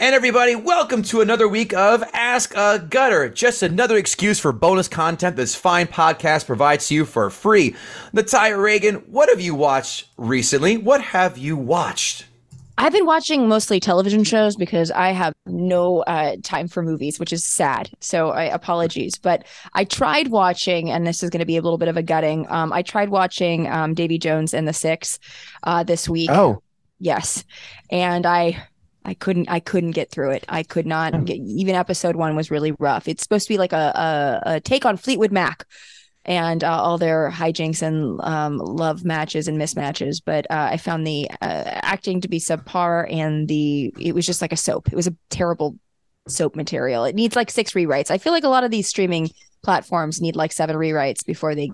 And everybody, welcome to another week of Ask a Gutter. Just another excuse for bonus content this fine podcast provides to you for free. Natalia Reagan, what have you watched recently? What have you watched? I've been watching mostly television shows because I have no uh, time for movies, which is sad. So I apologies, but I tried watching, and this is going to be a little bit of a gutting. Um, I tried watching um, Daisy Jones and the Six uh, this week. Oh, yes, and I I couldn't I couldn't get through it. I could not get even episode one was really rough. It's supposed to be like a a, a take on Fleetwood Mac and uh, all their hijinks and um, love matches and mismatches. But uh, I found the uh, acting to be subpar and the it was just like a soap. It was a terrible soap material. It needs like six rewrites. I feel like a lot of these streaming platforms need like seven rewrites before they,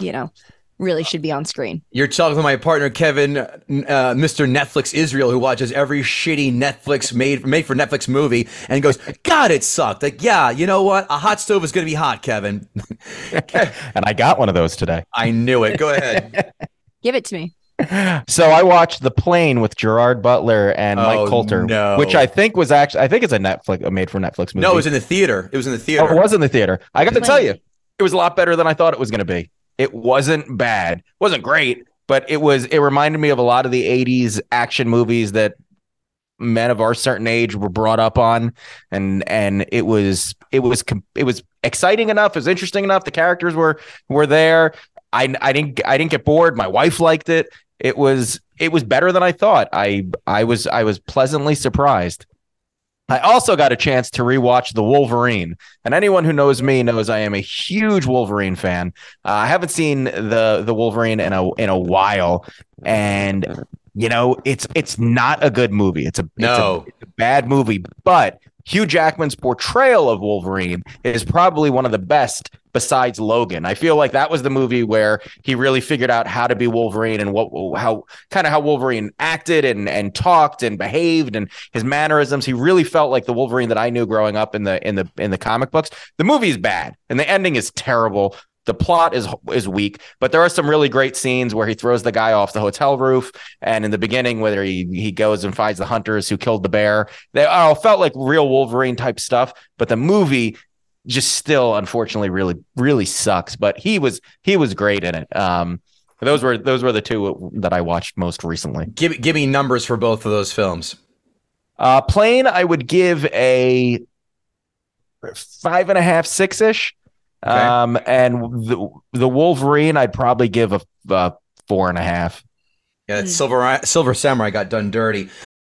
you know, really should be on screen. You're talking to my partner Kevin, uh, Mr. Netflix Israel, who watches every shitty Netflix made made for Netflix movie and goes, "God, it sucked." Like, yeah, you know what? A hot stove is going to be hot, Kevin. and I got one of those today. I knew it. Go ahead. Give it to me. So I watched The Plane with Gerard Butler and Oh, Mike Colter, no. which I think was actually I think it's a Netflix a made for Netflix movie. no, it was in the theater. It was in the theater. Oh, it was in the theater. I got to tell you, it was a lot better than I thought it was going to be. It wasn't bad. It wasn't great, but it was. It reminded me of a lot of the '80s action movies that men of our certain age were brought up on, and and it was it was it was exciting enough. It was interesting enough. The characters were were there. I I didn't I didn't get bored. My wife liked it. It was it was better than I thought. I I was I was pleasantly surprised. I also got a chance to rewatch The Wolverine, and anyone who knows me knows I am a huge Wolverine fan. Uh, I haven't seen the the Wolverine in a in a while, and you know it's it's not a good movie. It's a it's a- No. it's a bad movie, but Hugh Jackman's portrayal of Wolverine is probably one of the best besides Logan. I feel like that was the movie where he really figured out how to be Wolverine and what how kind of how Wolverine acted and and talked and behaved and his mannerisms. He really felt like the Wolverine that I knew growing up in the in the in the comic books. The movie is bad and the ending is terrible. The plot is is weak, but there are some really great scenes where he throws the guy off the hotel roof, and in the beginning, whether he he goes and finds the hunters who killed the bear, they all felt like real Wolverine type stuff. But the movie just still, unfortunately, really really sucks. But he was he was great in it. Um, those were those were the two that I watched most recently. give give me numbers for both of those films. Uh, plane, I would give a five and a half, six ish. Okay. Um, and the the Wolverine, I'd probably give a, a four and a half. Yeah, that Silver Silver Samurai got done dirty.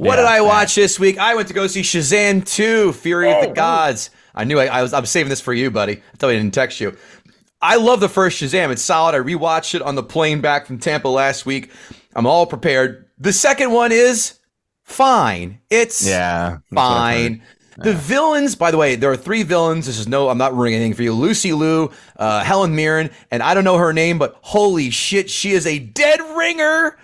What Yeah, did I watch this week? I went to go see Shazam 2, Fury Oh, of the Gods. I knew I, I was I'm saving this for you, buddy. I thought I didn't text you. I love the first Shazam. It's solid. I rewatched it on the plane back from Tampa last week. I'm all prepared. The second one is fine. It's Yeah, that's what I've heard. fine. The villains, by the way, there are three villains. This is no, I'm not ruining anything for you. Lucy Liu, uh, Helen Mirren, and I don't know her name, but holy shit, she is a dead ringer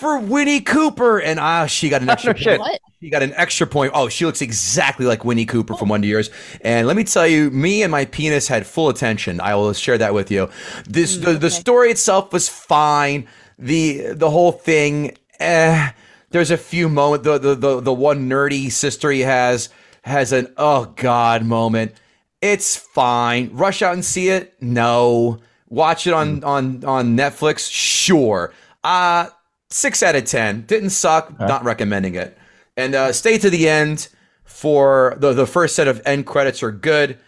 for Winnie Cooper. And ah, she got an extra shit. point. What? She got an extra point. Oh, she looks exactly like Winnie Cooper from Wonder Years. And let me tell you, me and my penis had full attention. I will share that with you. This the, the story itself was fine. The the whole thing, eh. There's a few moments. The, the the the one nerdy sister he has has an oh god moment. It's fine. Rush out and see it? No. Watch it on on on Netflix? Sure. Uh six out of ten. Didn't suck. Not recommending it. And uh, stay to the end for the the first set of end credits are good.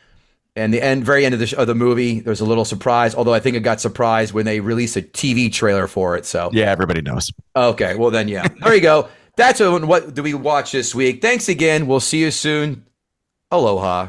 And the end, very end of the, of the movie, there's a little surprise. Although I think it got surprised when they released a TV trailer for it. So Yeah, everybody knows. okay, well then, yeah, there you go. That's what, what do we watch this week. Thanks again. We'll see you soon. Aloha.